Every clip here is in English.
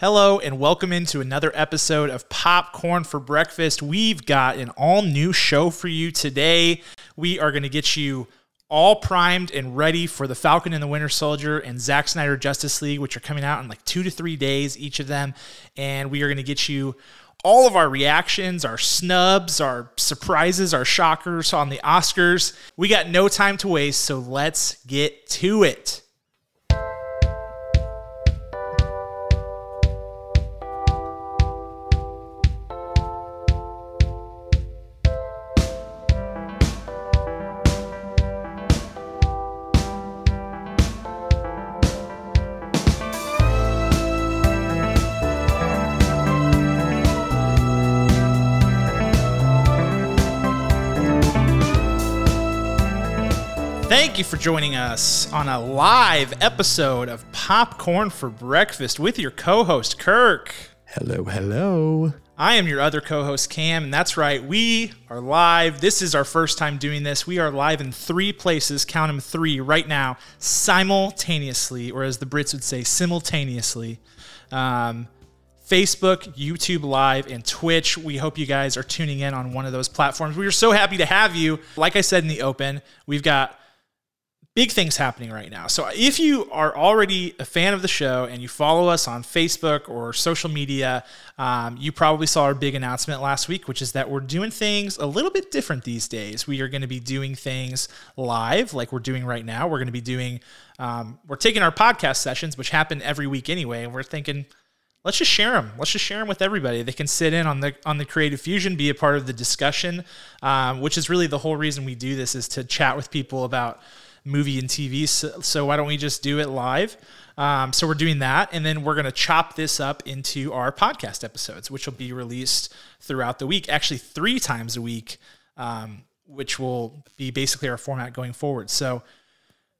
Hello, and welcome into another episode of Popcorn for Breakfast. We've got an all new show for you today. We are going to get you all primed and ready for The Falcon and the Winter Soldier and Zack Snyder Justice League, which are coming out in like two to three days, each of them. And we are going to get you all of our reactions, our snubs, our surprises, our shockers on the Oscars. We got no time to waste, so let's get to it. Thank you for joining us on a live episode of Popcorn for Breakfast with your co host, Kirk. Hello, hello. I am your other co host, Cam, and that's right, we are live. This is our first time doing this. We are live in three places, count them three right now, simultaneously, or as the Brits would say, simultaneously. Um, Facebook, YouTube Live, and Twitch. We hope you guys are tuning in on one of those platforms. We are so happy to have you. Like I said in the open, we've got big things happening right now. So if you are already a fan of the show and you follow us on Facebook or social media, um, you probably saw our big announcement last week, which is that we're doing things a little bit different these days. We are going to be doing things live, like we're doing right now. We're going to be doing, um, we're taking our podcast sessions, which happen every week anyway, and we're thinking, let's just share them. Let's just share them with everybody. They can sit in on the on the Creative Fusion, be a part of the discussion, um, which is really the whole reason we do this is to chat with people about movie and TV. So, so why don't we just do it live? Um, so we're doing that, and then we're going to chop this up into our podcast episodes, which will be released throughout the week. Actually, three times a week, um, which will be basically our format going forward. So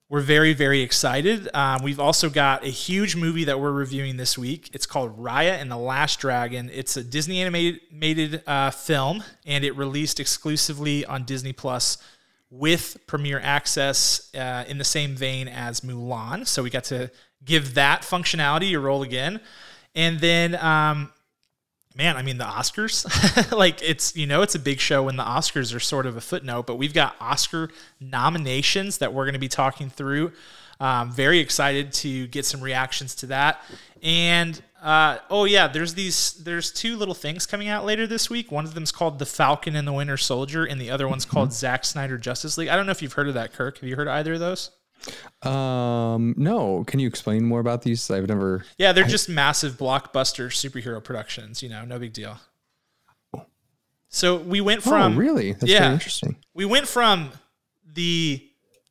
we're very, very excited. Um, we've also got a huge movie that we're reviewing this week. It's called Raya and the Last Dragon. It's a Disney animated uh, film, and it released exclusively on Disney Plus with Premier Access uh, in the same vein as Mulan. So we got to give that functionality a roll again. And then, um, man, I mean, the Oscars, like it's, you know, it's a big show when the Oscars are sort of a footnote, but we've got Oscar nominations that we're going to be talking through. Um, very excited to get some reactions to that. And uh, oh yeah, there's these there's two little things coming out later this week. One of them's called The Falcon and the Winter Soldier, and the other one's mm-hmm. called Zack Snyder Justice League. I don't know if you've heard of that, Kirk. Have you heard of either of those? Um, no. Can you explain more about these? I've never. Yeah, they're I... just massive blockbuster superhero productions. You know, no big deal. So we went oh, from oh, really that's yeah, interesting. We went from the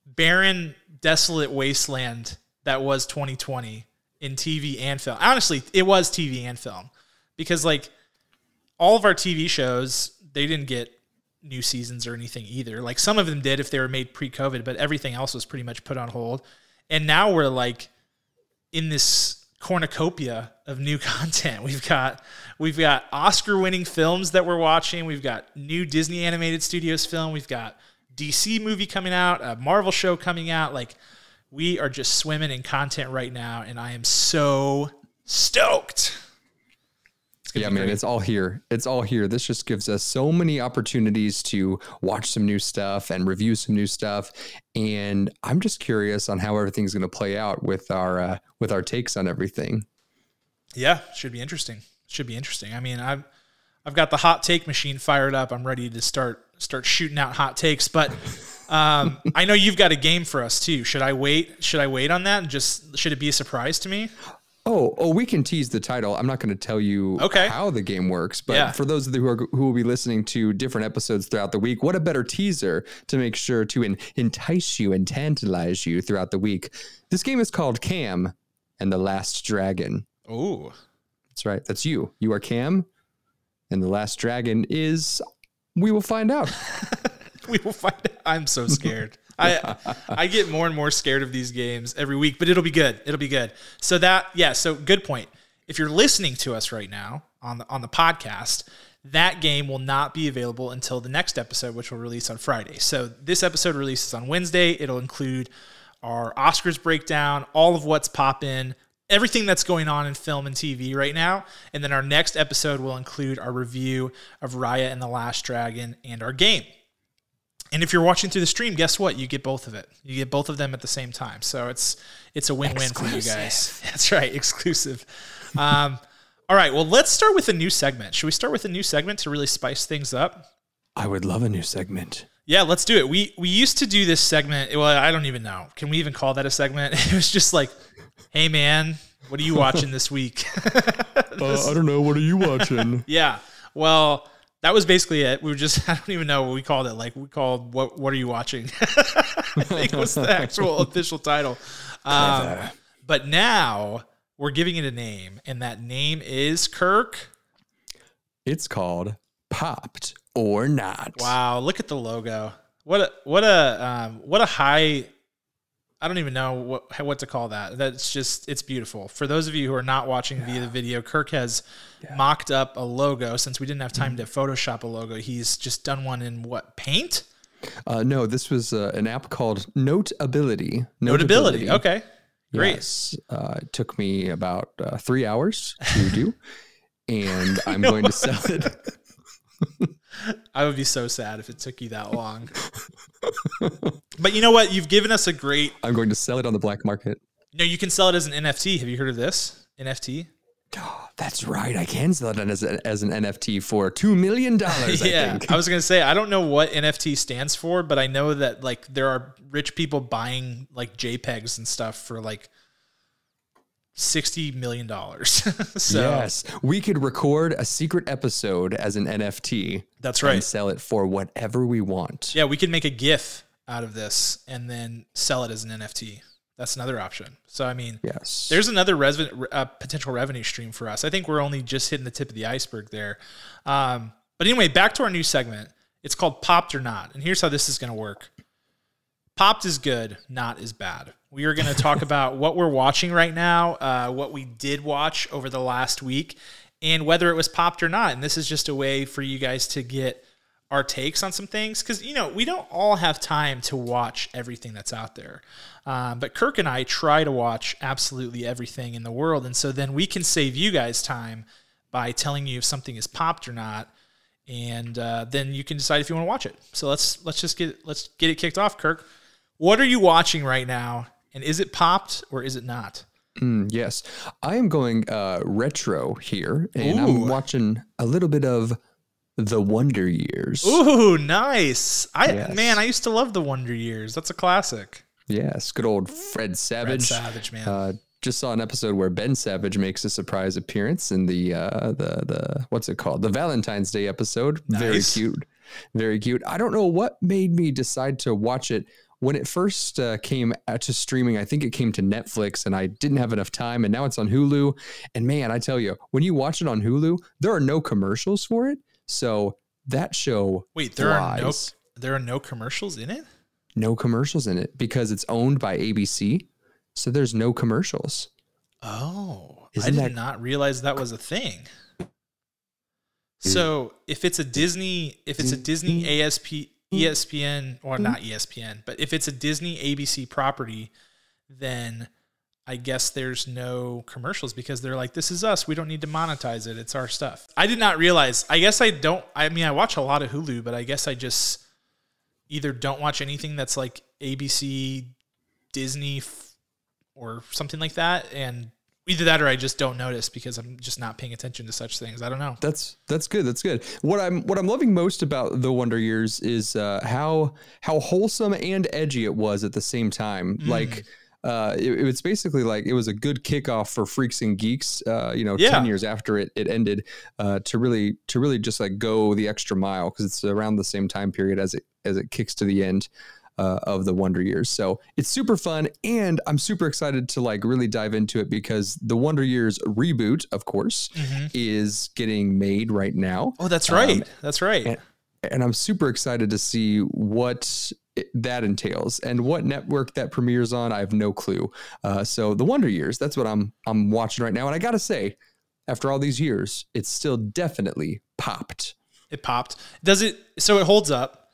barren, desolate wasteland that was 2020 in TV and film. Honestly, it was TV and film because like all of our TV shows, they didn't get new seasons or anything either. Like some of them did if they were made pre-COVID, but everything else was pretty much put on hold. And now we're like in this cornucopia of new content. We've got we've got Oscar-winning films that we're watching. We've got new Disney animated studios film. We've got DC movie coming out, a Marvel show coming out. Like we are just swimming in content right now, and I am so stoked. Yeah, man, great. it's all here. It's all here. This just gives us so many opportunities to watch some new stuff and review some new stuff. And I'm just curious on how everything's going to play out with our uh, with our takes on everything. Yeah, should be interesting. Should be interesting. I mean, I've I've got the hot take machine fired up. I'm ready to start start shooting out hot takes, but um, I know you've got a game for us too. Should I wait? Should I wait on that? And just should it be a surprise to me? Oh, oh, we can tease the title. I'm not going to tell you okay. how the game works, but yeah. for those of you who, are, who will be listening to different episodes throughout the week, what a better teaser to make sure to in, entice you and tantalize you throughout the week. This game is called Cam and the Last Dragon. Oh, that's right. That's you. You are Cam, and the Last Dragon is. We will find out. we will find out. I'm so scared. I I get more and more scared of these games every week, but it'll be good. It'll be good. So that yeah, so good point. If you're listening to us right now on the on the podcast, that game will not be available until the next episode, which will release on Friday. So this episode releases on Wednesday. It'll include our Oscars breakdown, all of what's popping, everything that's going on in film and TV right now. And then our next episode will include our review of Raya and the Last Dragon and our game. And if you're watching through the stream, guess what? You get both of it. You get both of them at the same time. So it's it's a win-win for you guys. That's right, exclusive. Um, all right, well, let's start with a new segment. Should we start with a new segment to really spice things up? I would love a new segment. Yeah, let's do it. We we used to do this segment. Well, I don't even know. Can we even call that a segment? It was just like, "Hey, man, what are you watching this week?" uh, I don't know. What are you watching? yeah. Well, that was basically it. We were just I don't even know what we called it. Like we called what What are you watching? I think was the actual official title. Um, but now we're giving it a name, and that name is Kirk. It's called Popped or Not. Wow! Look at the logo. What a what a um, what a high I don't even know what what to call that. That's just it's beautiful. For those of you who are not watching yeah. via the video, Kirk has yeah. mocked up a logo. Since we didn't have time mm-hmm. to Photoshop a logo, he's just done one in what paint? Uh, no, this was uh, an app called Notability. Notability. Notability. Okay, great. Yes, uh, it took me about uh, three hours to do, and I'm going to sell it. I would be so sad if it took you that long. but you know what? You've given us a great. I'm going to sell it on the black market. No, you can sell it as an NFT. Have you heard of this NFT? Oh, that's right. I can sell it as, a, as an NFT for two million dollars. yeah, I, I was gonna say I don't know what NFT stands for, but I know that like there are rich people buying like JPEGs and stuff for like sixty million dollars. so yes, we could record a secret episode as an NFT. That's right. And sell it for whatever we want. Yeah, we could make a GIF out of this and then sell it as an NFT. That's another option. So I mean, yes, there's another uh, potential revenue stream for us. I think we're only just hitting the tip of the iceberg there. Um, but anyway, back to our new segment. It's called Popped or Not, and here's how this is going to work. Popped is good, not as bad. We are going to talk about what we're watching right now, uh, what we did watch over the last week, and whether it was popped or not. And this is just a way for you guys to get our takes on some things because you know we don't all have time to watch everything that's out there. Um, but kirk and i try to watch absolutely everything in the world. And so then we can save you guys time by telling you if something is popped or not. And uh, then you can decide if you want to watch it. So let's let's just get let's get it kicked off kirk what are you watching right now? And is it popped or is it not? Mm, yes, I am going uh, retro here, and Ooh. I'm watching a little bit of the Wonder Years. Ooh, nice! I yes. man, I used to love the Wonder Years. That's a classic. Yes, good old Fred Savage. Fred Savage, man. Uh, just saw an episode where Ben Savage makes a surprise appearance in the uh, the the what's it called the Valentine's Day episode. Nice. Very cute, very cute. I don't know what made me decide to watch it when it first uh, came to streaming, I think it came to Netflix and I didn't have enough time and now it's on Hulu. And man, I tell you, when you watch it on Hulu, there are no commercials for it. So that show Wait, there flies. are no there are no commercials in it? No commercials in it because it's owned by ABC. So there's no commercials. Oh, Isn't I did that, not realize that was a thing. So if it's a Disney, if it's a Disney ASP Mm-hmm. ESPN or mm-hmm. not ESPN, but if it's a Disney ABC property, then I guess there's no commercials because they're like, this is us. We don't need to monetize it. It's our stuff. I did not realize. I guess I don't. I mean, I watch a lot of Hulu, but I guess I just either don't watch anything that's like ABC, Disney, or something like that, and either that or I just don't notice because I'm just not paying attention to such things. I don't know. That's that's good. That's good. What I'm what I'm loving most about the Wonder Years is uh, how how wholesome and edgy it was at the same time. Mm. Like. Uh, it, it, was basically like it was a good kickoff for freaks and geeks. Uh, you know, yeah. ten years after it it ended, uh, to really to really just like go the extra mile because it's around the same time period as it as it kicks to the end uh, of the Wonder Years. So it's super fun, and I'm super excited to like really dive into it because the Wonder Years reboot, of course, mm-hmm. is getting made right now. Oh, that's right. Um, that's right. And, and I'm super excited to see what that entails and what network that premieres on. I have no clue. Uh, so the Wonder Years, that's what I'm I'm watching right now, and I gotta say, after all these years, it's still definitely popped. It popped. Does it? So it holds up.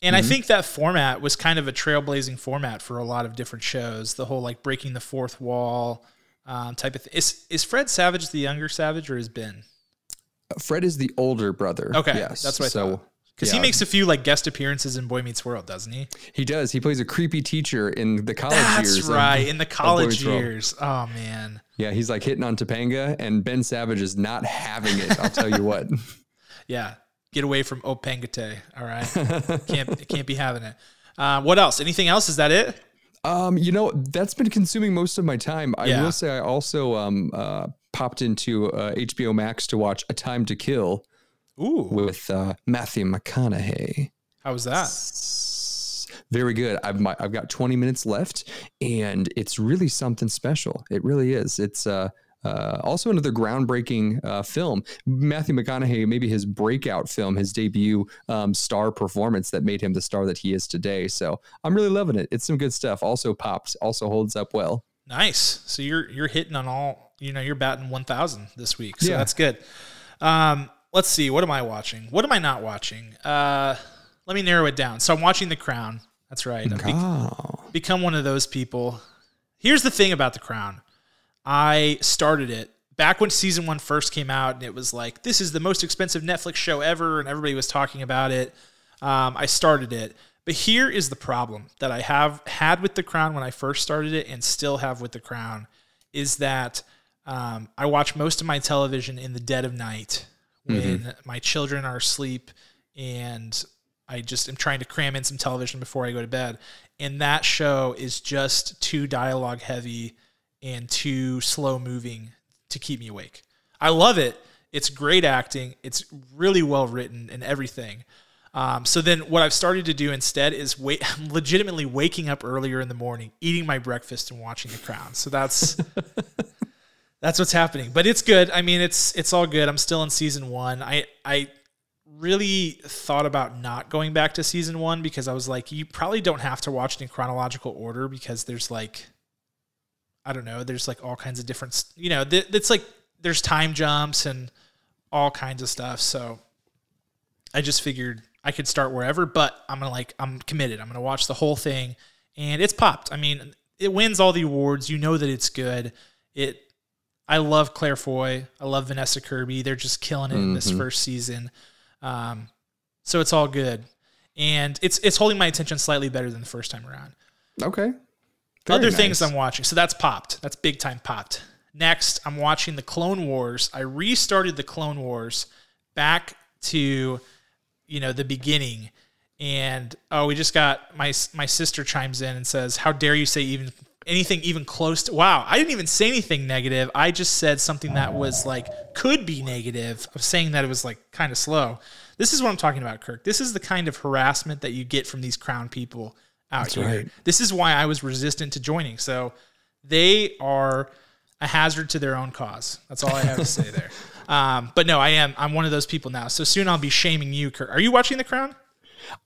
And mm-hmm. I think that format was kind of a trailblazing format for a lot of different shows. The whole like breaking the fourth wall, um, type of thing. Is is Fred Savage the younger Savage or is Ben? Fred is the older brother. Okay, yes. that's what I so, thought. Because yeah. he makes a few like guest appearances in Boy Meets World, doesn't he? He does. He plays a creepy teacher in the college That's years. That's right, of, in the college years. Oh man. Yeah, he's like hitting on Topanga, and Ben Savage is not having it. I'll tell you what. yeah, get away from Topanga. All right, can't can't be having it. Uh, what else? Anything else? Is that it? Um, you know, that's been consuming most of my time. I yeah. will say I also um uh, popped into uh, HBO Max to watch A Time to Kill. Ooh. with uh, Matthew McConaughey. How was that? Very good. I've my, I've got 20 minutes left, and it's really something special. It really is. It's uh, uh, also another groundbreaking uh, film. Matthew McConaughey, maybe his breakout film, his debut um, star performance that made him the star that he is today. So I'm really loving it. It's some good stuff. Also pops. Also holds up well. Nice. So you're you're hitting on all. You know, you're batting 1,000 this week. So yeah. that's good. Um, let's see. What am I watching? What am I not watching? Uh, let me narrow it down. So I'm watching The Crown. That's right. Oh. become one of those people. Here's the thing about The Crown. I started it back when season one first came out, and it was like, this is the most expensive Netflix show ever, and everybody was talking about it. Um, I started it. But here is the problem that I have had with The Crown when I first started it and still have with The Crown is that um, I watch most of my television in the dead of night when mm-hmm. my children are asleep and I just am trying to cram in some television before I go to bed. And that show is just too dialogue heavy and too slow moving to keep me awake. I love it. It's great acting. It's really well written and everything. Um, so then what I've started to do instead is wait, I'm legitimately waking up earlier in the morning, eating my breakfast and watching The Crown. So that's that's what's happening. But it's good. I mean, it's it's all good. I'm still in season one. I I really thought about not going back to season one because I was like, you probably don't have to watch it in chronological order because there's like, I don't know, there's like all kinds of different, you know, th- it's like there's time jumps and all kinds of stuff. So I just figured I could start wherever, but I'm gonna like, I'm committed. I'm gonna watch the whole thing, and it's popped. I mean, it wins all the awards. You know that it's good. It I love Claire Foy. I love Vanessa Kirby. They're just killing it mm-hmm. in this mm-hmm. first season. Um, so it's all good, and it's it's holding my attention slightly better than the first time around. Okay. Very Other nice. things I'm watching. So that's popped. That's big time popped. Next, I'm watching the Clone Wars. I restarted the Clone Wars back to, you know, the beginning. And oh, we just got my my sister chimes in and says, "How dare you say even anything even close to wow i didn't even say anything negative i just said something that was like could be negative of saying that it was like kind of slow this is what i'm talking about kirk this is the kind of harassment that you get from these crown people out That's here right. this is why i was resistant to joining so they are a hazard to their own cause that's all i have to say there um, but no i am i'm one of those people now so soon i'll be shaming you kirk are you watching the crown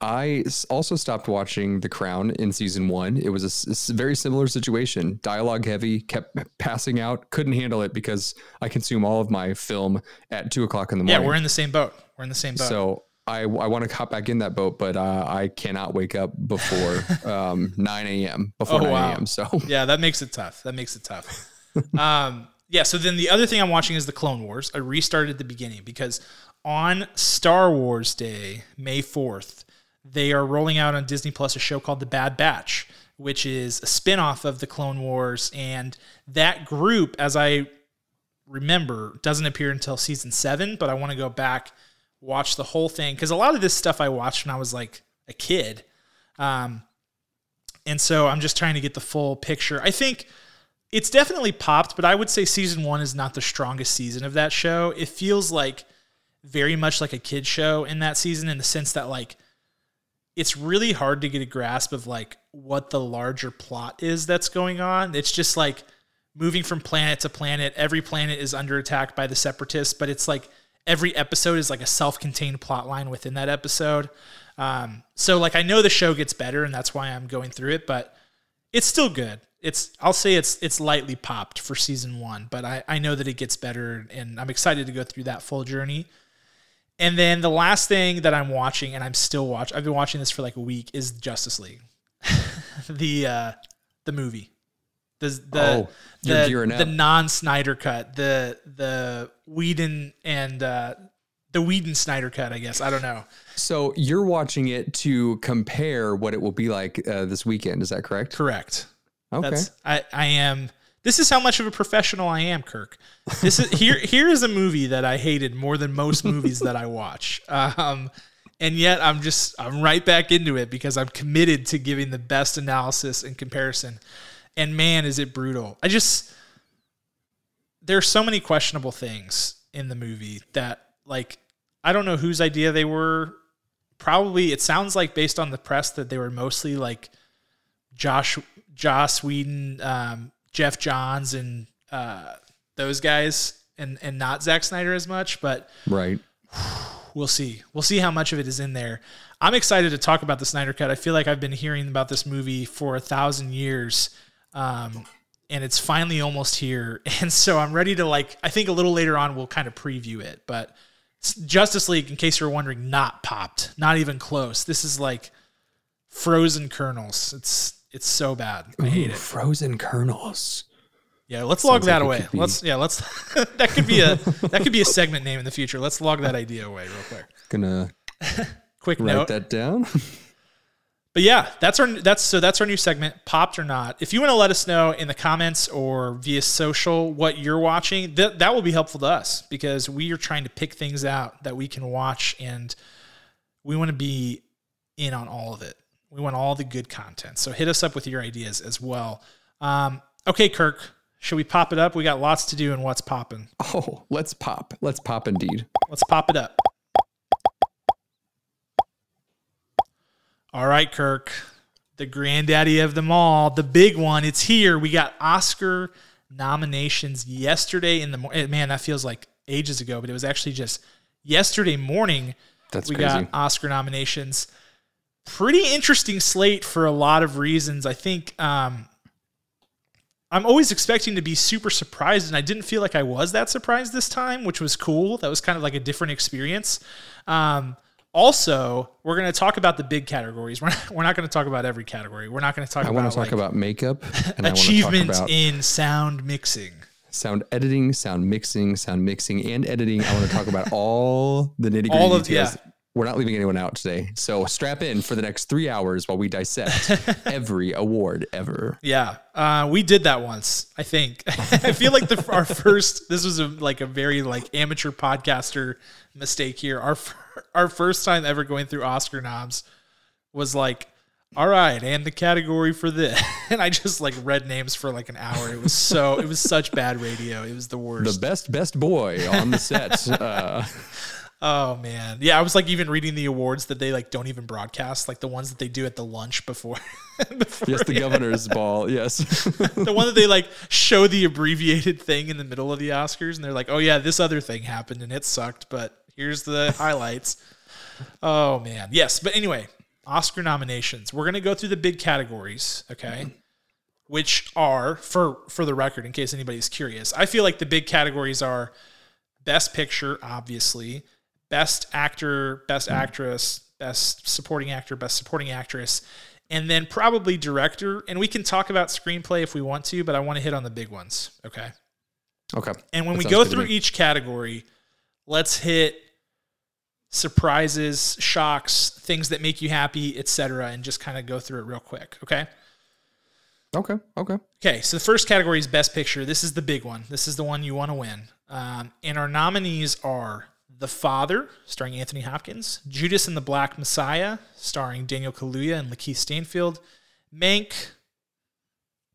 I also stopped watching The Crown in season one. It was a, a, very similar situation, dialogue heavy, kept passing out, couldn't handle it because I consume all of my film at two o'clock in the morning. Yeah, we're in the same boat. We're in the same boat. So I, I want to hop back in that boat, but uh, I cannot wake up before um, 9 a.m. Before oh, 9 wow. a.m. So yeah, that makes it tough. That makes it tough. um, yeah. So then the other thing I'm watching is the Clone Wars. I restarted at the beginning because on Star Wars Day, May 4th, they are rolling out on Disney Plus a show called The Bad Batch, which is a spinoff of the Clone Wars. And that group, as I remember, doesn't appear until season seven, but I want to go back, watch the whole thing. Because a lot of this stuff I watched when I was like a kid. Um, and so I'm just trying to get the full picture. I think it's definitely popped, but I would say season one is not the strongest season of that show. It feels like very much like a kid show in that season in the sense that like it's really hard to get a grasp of like what the larger plot is that's going on. It's just like moving from planet to planet. Every planet is under attack by the separatists, but it's like every episode is like a self-contained plot line within that episode. Um, so like I know the show gets better, and that's why I'm going through it, but it's still good. It's I'll say it's it's lightly popped for season one, but I, I know that it gets better, and I'm excited to go through that full journey. And then the last thing that I'm watching, and I'm still watching, I've been watching this for like a week, is Justice League, the uh, the movie, The the oh, the, the non Snyder cut, the the Whedon and uh, the Whedon Snyder cut, I guess. I don't know. So you're watching it to compare what it will be like uh, this weekend. Is that correct? Correct. Okay. That's, I I am. This is how much of a professional I am, Kirk. This is here. Here is a movie that I hated more than most movies that I watch. Um, and yet I'm just I'm right back into it because I'm committed to giving the best analysis and comparison. And man, is it brutal. I just there's so many questionable things in the movie that like I don't know whose idea they were. Probably it sounds like based on the press that they were mostly like Josh Joss Whedon, um, Geoff Johns and uh, those guys and and not Zack Snyder as much, but right we'll see. We'll see how much of it is in there. I'm excited to talk about the Snyder Cut. I feel like I've been hearing about this movie for a thousand years, um, and it's finally almost here. And so I'm ready to like. I think a little later on we'll kind of preview it, but Justice League, in case you're wondering, not popped, not even close. This is like frozen kernels. It's it's so bad. I hate it. Frozen kernels. Yeah, let's log that like away. Let's yeah, let's that could be a that could be a segment name in the future. Let's log that idea away real quick. Gonna quick write note. that down. But yeah, that's our that's so that's our new segment, popped or not. If you want to let us know in the comments or via social what you're watching, that that will be helpful to us because we are trying to pick things out that we can watch and we want to be in on all of it. We want all the good content. So hit us up with your ideas as well. Um, okay, Kirk, should we pop it up? We got lots to do and what's popping. Oh, let's pop. Let's pop indeed. Let's pop it up. All right, Kirk. The granddaddy of them all, the big one. It's here. We got Oscar nominations yesterday in the morning. Man, that feels like ages ago, but it was actually just yesterday morning. That's we crazy. got Oscar nominations. Pretty interesting slate for a lot of reasons. I think um, I'm always expecting to be super surprised, and I didn't feel like I was that surprised this time, which was cool. That was kind of like a different experience. Um, also, we're going to talk about the big categories. We're not, we're not going to talk about every category. We're not going to talk I about. I want to talk like about makeup and achievement about in sound mixing, sound editing, sound mixing, sound mixing, and editing. I want to talk about all the nitty gritty details. Yeah we're not leaving anyone out today. So strap in for the next three hours while we dissect every award ever. Yeah, uh, we did that once. I think. I feel like the, our first. This was a, like a very like amateur podcaster mistake here. Our our first time ever going through Oscar noms was like, all right, and the category for this, and I just like read names for like an hour. It was so it was such bad radio. It was the worst. The best best boy on the set. Uh, Oh man, yeah. I was like even reading the awards that they like don't even broadcast, like the ones that they do at the lunch before. before yes, the governor's ball. Yes, the one that they like show the abbreviated thing in the middle of the Oscars, and they're like, "Oh yeah, this other thing happened and it sucked, but here's the highlights." oh man, yes. But anyway, Oscar nominations. We're gonna go through the big categories, okay? Which are for for the record, in case anybody's curious. I feel like the big categories are Best Picture, obviously best actor, best mm. actress, best supporting actor, best supporting actress, and then probably director. And we can talk about screenplay if we want to, but I want to hit on the big ones. Okay. Okay. And when that we go through each category, let's hit surprises, shocks, things that make you happy, etc., and just kind of go through it real quick. Okay. Okay. Okay. Okay. So the first category is Best Picture. This is the big one. This is the one you want to win. Um, and our nominees are the Father, starring Anthony Hopkins, Judas and the Black Messiah, starring Daniel Kaluuya and Lakeith Stanfield, Mank,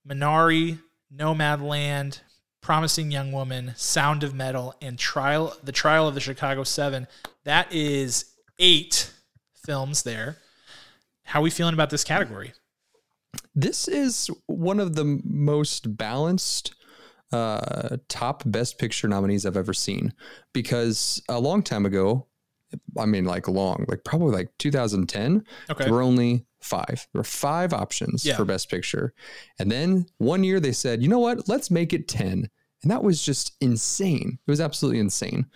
Minari, Nomadland, Promising Young Woman, Sound of Metal, and Trial the Trial of the Chicago Seven. That is eight films there. How are we feeling about this category? This is one of the most balanced uh, top Best Picture nominees I've ever seen because a long time ago, I mean, like long, like probably like 2010, okay. there were only five. There were five options yeah. for Best Picture. And then one year they said, you know what, let's make it 10. And that was just insane. It was absolutely insane.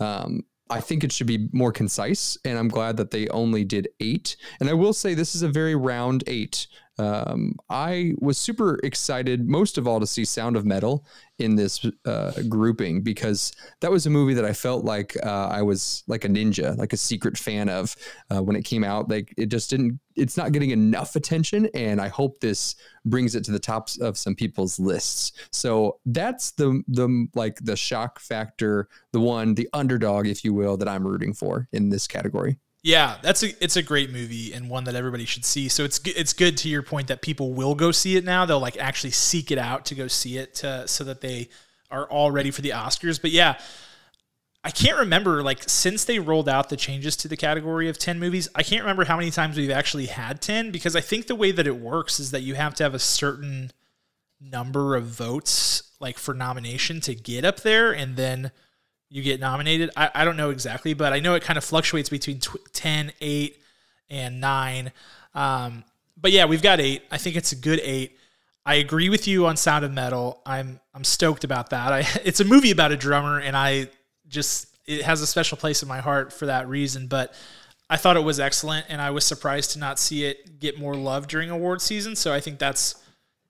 Um, I think it should be more concise, and I'm glad that they only did eight. And I will say this is a very round eight. Um, I was super excited, most of all, to see Sound of Metal in this uh, grouping because that was a movie that I felt like uh, I was like a ninja, like a secret fan of uh, when it came out. Like it just didn't, it's not getting enough attention, and I hope this brings it to the tops of some people's lists. So that's the the like the shock factor, the one, the underdog, if you will, that I'm rooting for in this category. Yeah, that's a it's a great movie and one that everybody should see. So it's it's good to your point that people will go see it now. They'll like actually seek it out to go see it to, so that they are all ready for the Oscars. But yeah, I can't remember like since they rolled out the changes to the category of 10 movies, I can't remember how many times we've actually had 10 because I think the way that it works is that you have to have a certain number of votes like for nomination to get up there and then you get nominated. I, I don't know exactly, but I know it kind of fluctuates between tw- 10, 8, and 9. Um, but yeah, we've got 8. I think it's a good 8. I agree with you on Sound of Metal. I'm I'm stoked about that. I, it's a movie about a drummer, and I just it has a special place in my heart for that reason. But I thought it was excellent, and I was surprised to not see it get more love during award season. So I think that's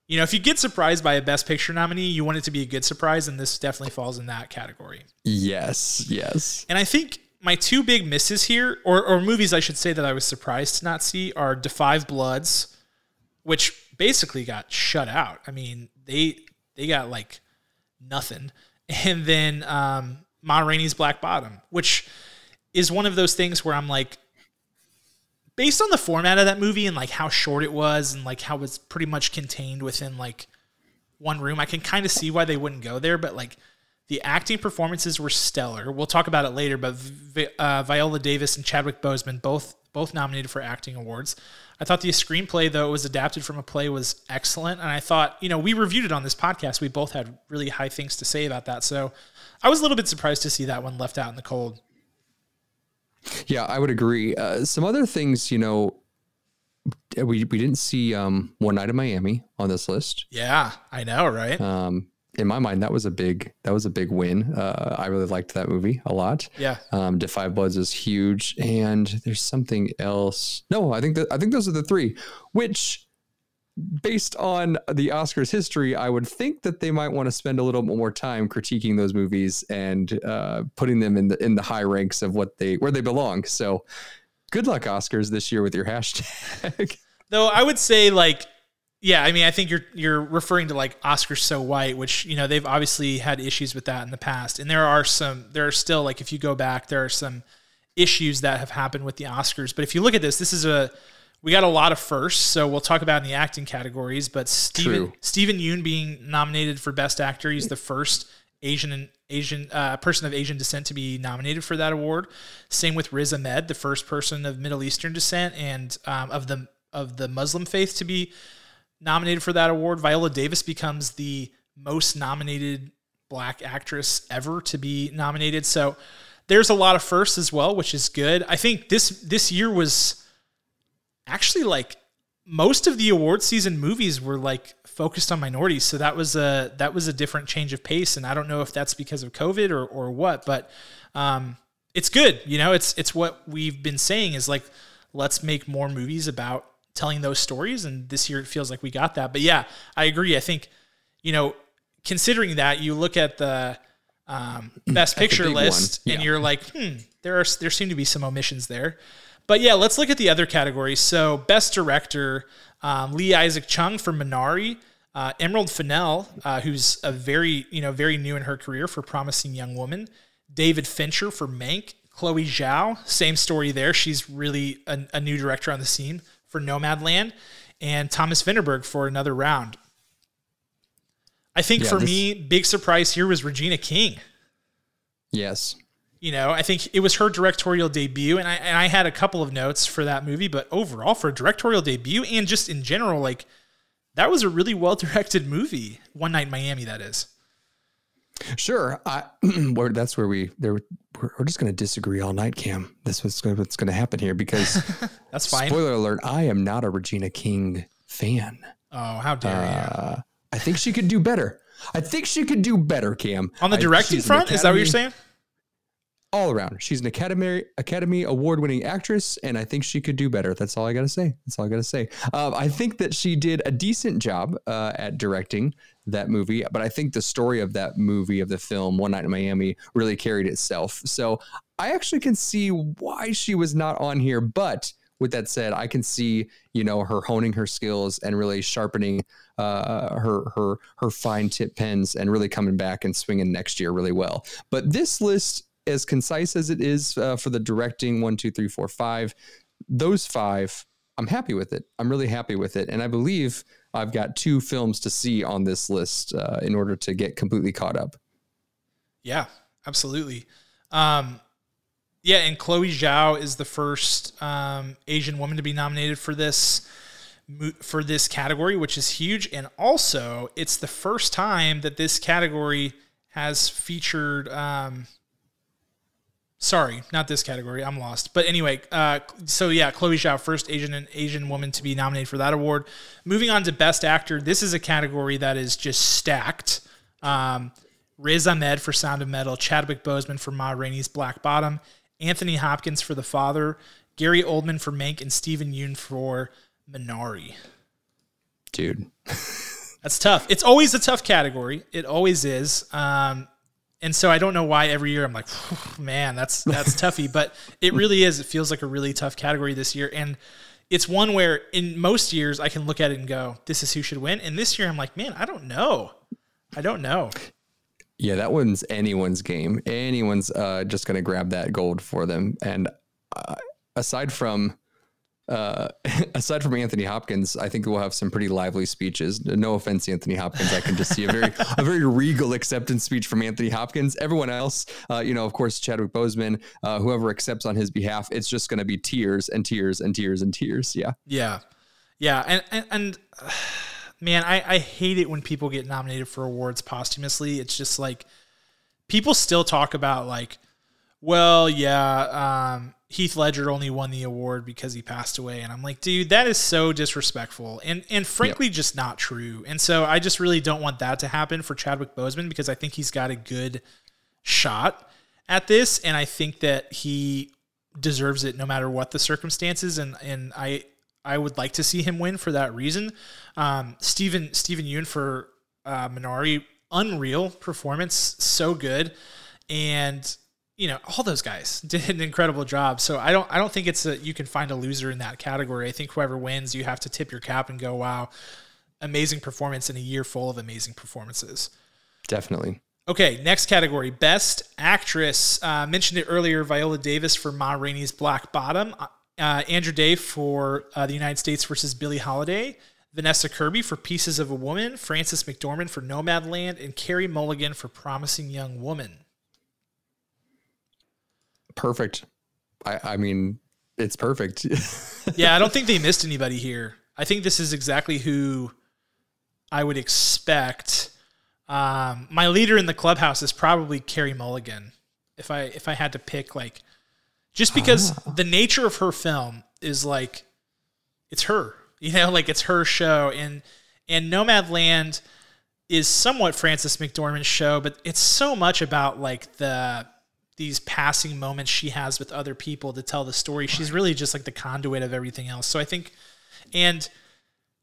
you know, if you get surprised by a Best Picture nominee, you want it to be a good surprise, and this definitely falls in that category. Yes, yes. And I think my two big misses here, or, or movies I should say that I was surprised to not see, are Five Bloods, which basically got shut out. I mean, they they got like nothing, and then um, Ma Rainey's Black Bottom, which is one of those things where I'm like, based on the format of that movie and like how short it was and like how it's pretty much contained within like one room, I can kind of see why they wouldn't go there. But like the acting performances were stellar. We'll talk about it later. But uh, Viola Davis and Chadwick Boseman both both nominated for acting awards. I thought the screenplay, though it was adapted from a play, was excellent. And I thought, you know, we reviewed it on this podcast. We both had really high things to say about that. So I was a little bit surprised to see that one left out in the cold. Yeah, I would agree. Uh, some other things, you know, we we didn't see um, One Night in Miami on this list. Yeah, I know, right? Um, in my mind, that was a big that was a big win. Uh, I really liked that movie a lot. Yeah. Um, Five Bloods is huge, and there's something else. No, I think that I think those are the three. Which based on the Oscars history, I would think that they might want to spend a little bit more time critiquing those movies and uh, putting them in the in the high ranks of what they where they belong. So, good luck Oscars this year with your hashtag. Though I would say like yeah, I mean, I think you're you're referring to like Oscars so white, which you know they've obviously had issues with that in the past, and there are some. There are still like if you go back, there are some issues that have happened with the Oscars. But if you look at this, this is a we got a lot of firsts, so we'll talk about in the acting categories. But Steven Steven Yeun being nominated for Best Actor, he's the first Asian and Asian uh, person of Asian descent to be nominated for that award. Same with Riz Ahmed, the first person of Middle Eastern descent and um, of the of the Muslim faith to be nominated for that award. Viola Davis becomes the most nominated black actress ever to be nominated. So there's a lot of firsts as well, which is good. I think this this year was actually like most of the award season movies were like focused on minorities. So that was a that was a different change of pace, and I don't know if that's because of COVID or or what, but um, it's good. You know, it's it's what we've been saying is like let's make more movies about telling those stories, and this year it feels like we got that. But yeah, I agree. I think you know, considering that, you look at the um, best picture list, yeah. and you're like, hmm, there are there seem to be some omissions there. But yeah, let's look at the other categories. So, best director, um, Lee Isaac Chung for Minari, uh, Emerald Fennell, uh, who's a very you know very new in her career for Promising Young Woman, David Fincher for Mank, Chloe Zhao, same story there. She's really a, a new director on the scene for Nomadland, and Thomas Vinterberg for another round. I think yeah, for this... me, big surprise here was Regina King. Yes. You know, I think it was her directorial debut, and I and I had a couple of notes for that movie, but overall, for a directorial debut and just in general, like that was a really well directed movie. One Night in Miami, that is. Sure, I, where that's where we there we're, we're just going to disagree all night, Cam. That's what's gonna, what's going to happen here because that's fine. Spoiler alert: I am not a Regina King fan. Oh, how dare uh, you! I think she could do better. I think she could do better, Cam. On the directing front, is that what you're saying? All around. She's an Academy Academy Award winning actress, and I think she could do better. That's all I gotta say. That's all I gotta say. Uh, I think that she did a decent job uh, at directing that movie, but I think the story of that movie of the film One Night in Miami really carried itself. So I actually can see why she was not on here, but with that said, I can see you know her honing her skills and really sharpening uh, her her her fine tip pens and really coming back and swinging next year really well. But this list as concise as it is uh, for the directing one, two, three, four, five, those five, I'm happy with it. I'm really happy with it. And I believe I've got two films to see on this list uh, in order to get completely caught up. Yeah, absolutely. Um, yeah, and Chloe Zhao is the first um, Asian woman to be nominated for this for this category, which is huge. And also, it's the first time that this category has featured um, Sorry, not this category. I'm lost. But anyway, uh, so yeah, Chloe Zhao, first Asian and Asian woman to be nominated for that award. Moving on to Best Actor, this is a category that is just stacked. Um, Riz Ahmed for Sound of Metal, Chadwick Boseman for Ma Rainey's Black Bottom, Anthony Hopkins for The Father, Gary Oldman for Mank, and Steven Yeun for Minari. Dude. That's tough. It's always a tough category. It always is. Um, and so I don't know why every year I'm like, man, that's that's toughy, but it really is. It feels like a really tough category this year, and it's one where in most years I can look at it and go, this is who should win, and this year I'm like, man, I don't know, I don't know. Yeah, that one's anyone's game. Anyone's uh, just gonna grab that gold for them, and uh, aside from uh, aside from Anthony Hopkins, I think we'll have some pretty lively speeches. No offense, Anthony Hopkins. I can just see a very a very regal acceptance speech from Anthony Hopkins. Everyone else, uh, you know, of course, Chadwick Boseman, uh, whoever accepts on his behalf, it's just going to be tears and tears and tears and tears. Yeah. Yeah. Yeah. And and, and man, I, I hate it when people get nominated for awards posthumously. It's just like people still talk about like, well, yeah, um, Heath Ledger only won the award because he passed away. And I'm like, dude, that is so disrespectful and, and frankly, yep. just not true. And so I just really don't want that to happen for Chadwick Boseman because I think he's got a good shot at this. And I think that he deserves it no matter what the circumstances. And, and I, I would like to see him win for that reason. Um, Steven, Steven Yeun for uh, Minari, unreal performance. So good. And you know all those guys did an incredible job. So i don't i don't think it's a you can find a loser in that category. I think whoever wins you have to tip your cap and go wow amazing performance in a year full of amazing performances. Definitely. Okay next category best actress. Uh, mentioned it earlier viola davis for ma rainey's black bottom. Uh, uh andra day for uh, the united states versus billie holiday. Vanessa Kirby for Pieces of a Woman, Frances McDormand for Nomadland, and Carey Mulligan for Promising Young Woman perfect. I, I mean, it's perfect. yeah, I don't think they missed anybody here. I think this is exactly who I would expect. Um, my leader in the clubhouse is probably Carey Mulligan. If I if I had to pick, like, just because ah. the nature of her film is like, it's her. You know, like it's her show, and and Nomadland is somewhat Frances McDormand's show, but it's so much about like the these passing moments she has with other people to tell the story. She's really just like the conduit of everything else. So I think, and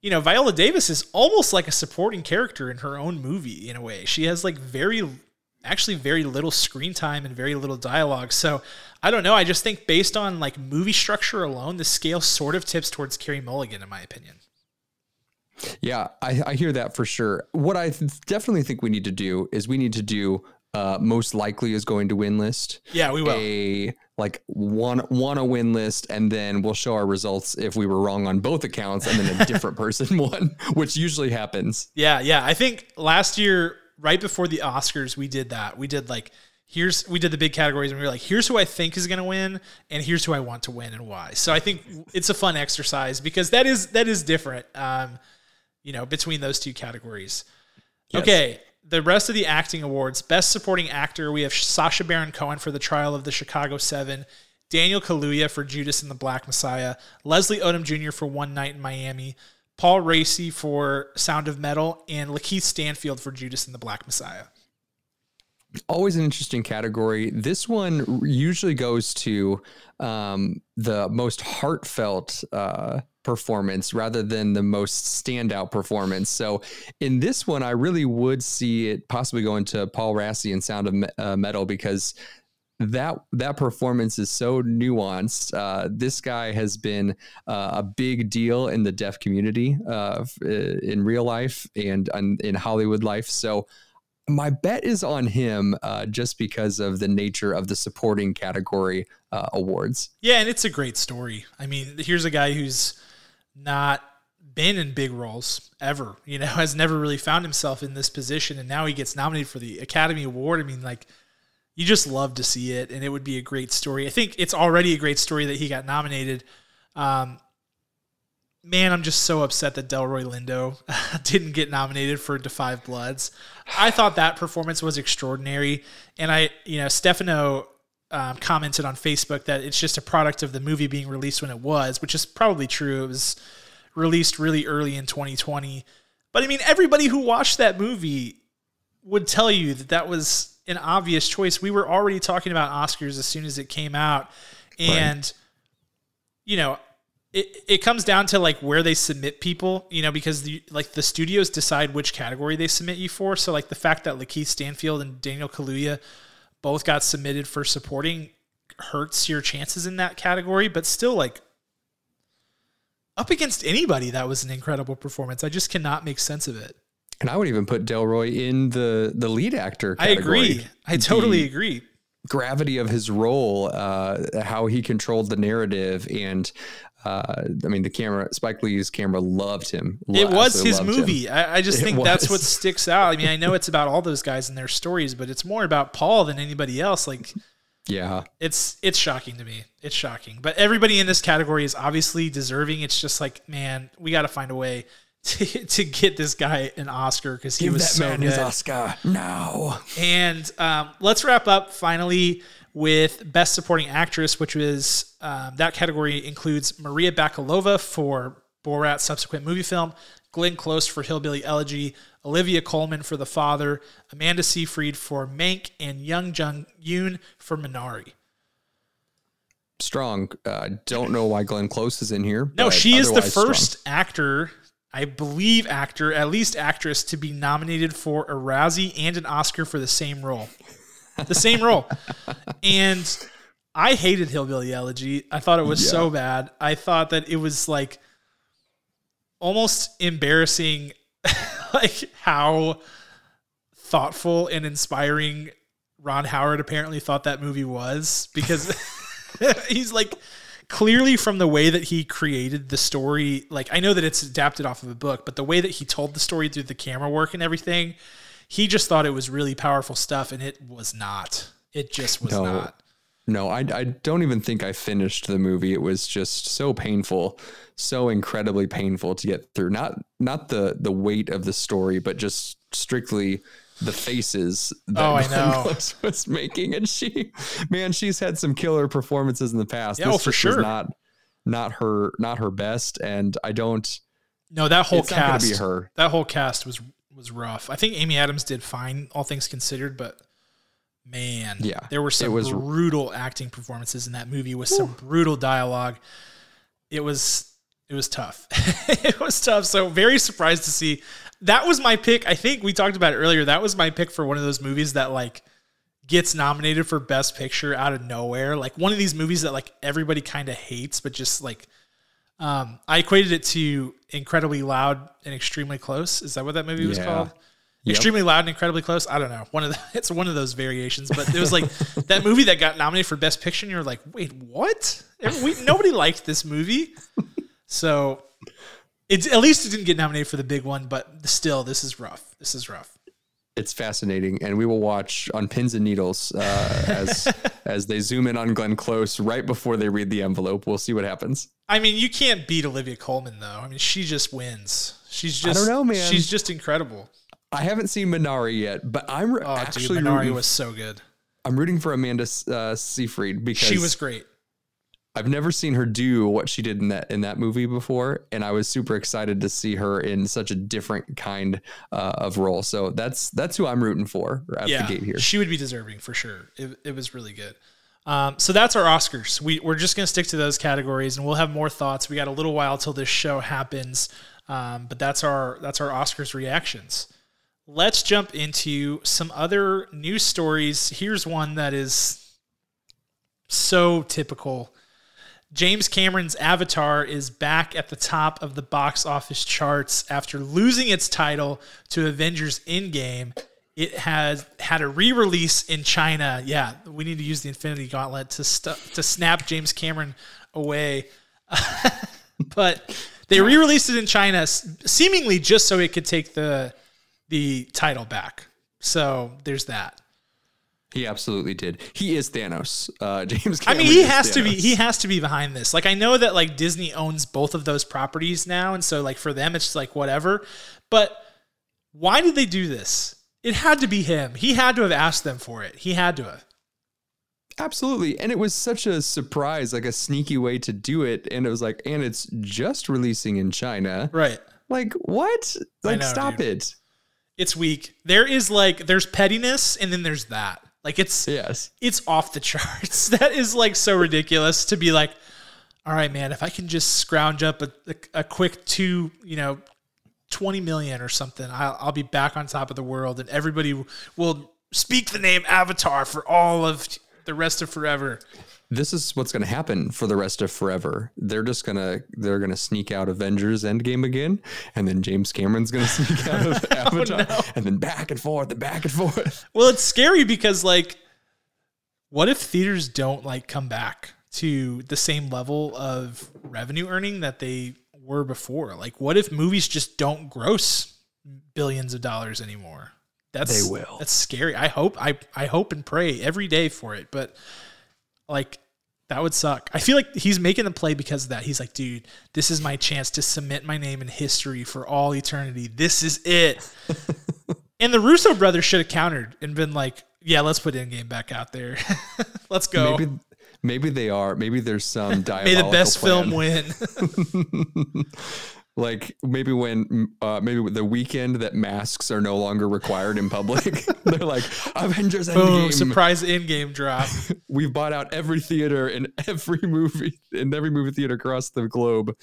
you know, Viola Davis is almost like a supporting character in her own movie in a way. She has like very, actually very little screen time and very little dialogue. So I don't know. I just think based on like movie structure alone, the scale sort of tips towards Carey Mulligan, in my opinion. Yeah, I, I hear that for sure. What I th- definitely think we need to do is we need to do uh, most likely is going to win list. Yeah, we will. A like one one a win list, and then we'll show our results if we were wrong on both accounts, and then a different person won, which usually happens. Yeah, yeah. I think last year, right before the Oscars, we did that. We did like here's we did the big categories, and we were like, here's who I think is going to win, and here's who I want to win, and why. So I think it's a fun exercise because that is that is different. Um, you know, between those two categories. Yes. Okay, the rest of the acting awards best supporting actor we have sacha baron cohen for the trial of the chicago seven daniel kaluuya for judas and the black messiah leslie odom jr for one night in miami paul raci for sound of metal and lakeith stanfield for judas and the black messiah always an interesting category. This one usually goes to um, the most heartfelt uh, performance rather than the most standout performance. So in this one, I really would see it possibly going to Paul Raci and Sound of uh, Metal because that that performance is so nuanced. Uh, this guy has been uh, a big deal in the deaf community uh, in real life and in Hollywood life. So my bet is on him uh, just because of the nature of the supporting category uh, awards. Yeah, and it's a great story. I mean, here's a guy who's not been in big roles ever, you know, has never really found himself in this position. And now he gets nominated for the Academy Award. I mean, like, you just love to see it, and it would be a great story. I think it's already a great story that he got nominated. Um, man, I'm just so upset that Delroy Lindo didn't get nominated for 5 Bloods. I thought that performance was extraordinary, and I, you know, Stefano um, commented on Facebook that it's just a product of the movie being released when it was, which is probably true. It was released really early in 2020, but I mean, everybody who watched that movie would tell you that that was an obvious choice. We were already talking about Oscars as soon as it came out, and right. you know, it, it comes down to like where they submit people, you know, because the like the studios decide which category they submit you for. So like the fact that Lakeith Stanfield and Daniel Kaluuya both got submitted for supporting hurts your chances in that category, but still like up against anybody that was an incredible performance. I just cannot make sense of it. And I would even put Delroy in the the lead actor category. I agree. I totally the agree. Gravity of his role, uh, how he controlled the narrative, and uh, I mean, the camera, Spike Lee's camera loved him. It was his movie. I, I, just it think was. that's what sticks out. I mean, I know it's about all those guys and their stories, but it's more about Paul than anybody else. Like, yeah, it's it's shocking to me. It's shocking. But everybody in this category is obviously deserving. It's just like, man, we got to find a way to, to get this guy an Oscar because he Give was that so man good. his Oscar now. And um, let's wrap up finally with Best Supporting Actress, which was um, that category includes Maria Bakalova for Borat subsequent movie film, Glenn Close for Hillbilly Elegy, Olivia Colman for The Father, Amanda Seyfried for Mank, and Young Jung Yoon for Minari. Strong. Uh, don't know why Glenn Close is in here. No, she is the first strong. actor, I believe, actor, at least actress, to be nominated for a Razzie and an Oscar for the same role the same role. And I hated Hillbilly Elegy. I thought it was yeah. so bad. I thought that it was like almost embarrassing, like how thoughtful and inspiring Ron Howard apparently thought that movie was because he's like clearly from the way that he created the story like I know that it's adapted off of a book but the way that he told the story through the camera work and everything he just thought it was really powerful stuff, and it was not. It just was no, not. No, I, I don't even think I finished the movie. It was just so painful, so incredibly painful to get through. Not not the the weight of the story, but just strictly the faces that oh, I know. was making. And she, man, she's had some killer performances in the past. Yeah, oh, this for sure. not not her not her best, and I don't. No, that whole cast. be her. That whole cast was was rough. I think Amy Adams did fine, all things considered, but man, yeah, there were some was, brutal acting performances in that movie with whew. some brutal dialogue. It was it was tough. it was tough. So very surprised to see that was my pick. I think we talked about it earlier. That was my pick for one of those movies that like gets nominated for best picture out of nowhere. Like one of these movies that like everybody kind of hates, but just like um, I equated it to incredibly loud and extremely close. Is that what that movie was called? Yep. Extremely loud and incredibly close. I don't know. One of the, it's one of those variations, but it was like that movie that got nominated for best picture. And you're like, wait, what? We, nobody liked this movie, so it's at least it didn't get nominated for the big one. But still, this is rough. This is rough it's fascinating, and we will watch on pins and needles uh, as as they zoom in on Glenn Close right before they read the envelope. We'll see what happens. I mean, you can't beat Olivia Colman though. I mean, she just wins. She's just I don't know, man. She's just incredible. I haven't seen Minari yet, but I'm oh, actually dude, Minari rooting, was so good. I'm rooting for Amanda uh, Seyfried because she was great. I've never seen her do what she did in that in that movie before, and I was super excited to see her in such a different kind uh, of role. So that's that's who I'm rooting for at yeah, the gate here. She would be deserving for sure. It, it was really good. Um, so that's our Oscars. We, we're just going to stick to those categories, and we'll have more thoughts. We got a little while till this show happens, um, but that's our that's our Oscars reactions. Let's jump into some other news stories. Here's one that is so typical. James Cameron's Avatar is back at the top of the box office charts after losing its title to Avengers Endgame it has had a re-release in China. Yeah, we need to use the Infinity Gauntlet to st- to snap James Cameron away. but they re-released it in China, seemingly just so it could take the the title back. So there's that. He absolutely did. He is Thanos. Uh, James. Cameron I mean, he has Thanos. to be. He has to be behind this. Like, I know that like Disney owns both of those properties now, and so like for them, it's like whatever. But why did they do this? It had to be him. He had to have asked them for it. He had to have. Absolutely. And it was such a surprise, like a sneaky way to do it. And it was like, and it's just releasing in China. Right. Like, what? Like, know, stop dude. it. It's weak. There is like, there's pettiness and then there's that. Like, it's, yes, it's off the charts. that is like so ridiculous to be like, all right, man, if I can just scrounge up a, a, a quick two, you know, 20 million or something, I'll, I'll be back on top of the world and everybody will speak the name Avatar for all of the rest of forever. This is what's going to happen for the rest of forever. They're just going to they're going to sneak out Avengers Endgame again and then James Cameron's going to sneak out of Avatar oh, no. and then back and forth and back and forth. Well, it's scary because like what if theaters don't like come back to the same level of revenue earning that they were before. Like, what if movies just don't gross billions of dollars anymore? That's they will. That's scary. I hope. I I hope and pray every day for it. But like, that would suck. I feel like he's making the play because of that. He's like, dude, this is my chance to cement my name in history for all eternity. This is it. and the Russo brothers should have countered and been like, yeah, let's put Endgame back out there. let's go. Maybe Maybe they are. Maybe there's some May the best plan. film win. Like maybe when uh, maybe the weekend that masks are no longer required in public, they're like Avengers Endgame. surprise Endgame drop. We've bought out every theater in every movie in every movie theater across the globe,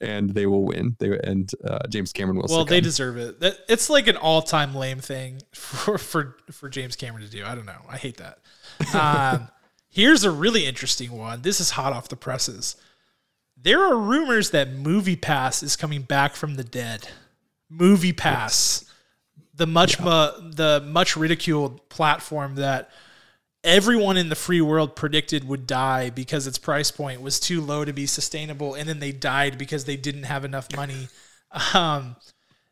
and they will win. They and uh, James Cameron will. Well, they deserve it. It's like an all-time lame thing for for for James Cameron to do. I don't know. I hate that. Um, Here's a really interesting one. This is hot off the presses. There are rumors that MoviePass is coming back from the dead. MoviePass, the much yeah. mu- the much ridiculed platform that everyone in the free world predicted would die because its price point was too low to be sustainable, and then they died because they didn't have enough money. Um,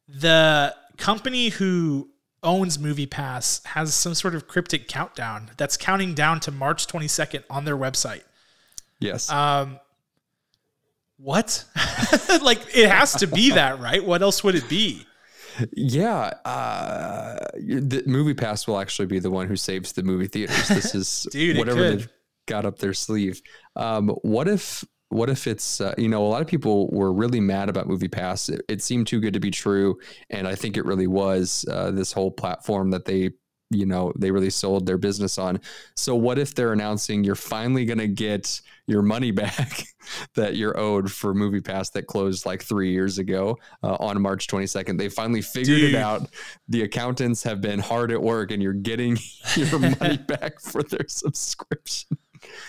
the company who owns MoviePass has some sort of cryptic countdown that's counting down to March 22nd on their website. Yes. Um, what? like it has to be that, right? What else would it be? Yeah, uh, the MoviePass will actually be the one who saves the movie theaters. This is Dude, whatever they've got up their sleeve. Um, what if what if it's uh, you know a lot of people were really mad about MoviePass it, it, seemed too good to be true and i think it really was uh, this whole platform that they you know they really sold their business on. So what if they're announcing you're finally going to get your money back that you're owed for MoviePass that closed like three years ago uh, on march 22nd they finally figured Dude. it out. The accountants have been hard at work and you're getting your money back for their subscription.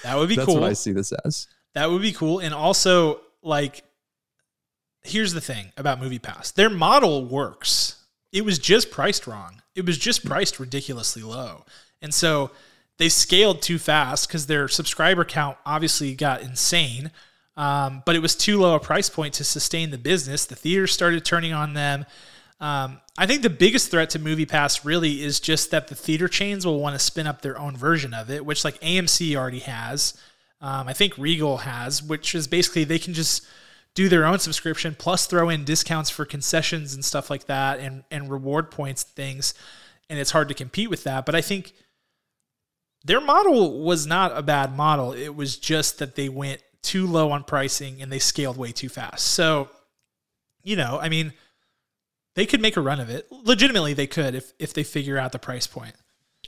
That would be That's cool what i see this as. That would be cool. And also, like, here's the thing about MoviePass. Their model works. It was just priced wrong, it was just priced ridiculously low. And so they scaled too fast because their subscriber count obviously got insane. Um, but it was too low a price point to sustain the business. The theaters started turning on them. Um, I think the biggest threat to MoviePass really is just that the theater chains will want to spin up their own version of it, which like AMC already has. Um, I think Regal has, which is basically they can just do their own subscription plus throw in discounts for concessions and stuff like that and and reward points and things and it's hard to compete with that but i think their model was not a bad model it was just that they went too low on pricing and they scaled way too fast. So, you know, I mean, they could make a run of it. Legitimately, they could if if they figure out the price point.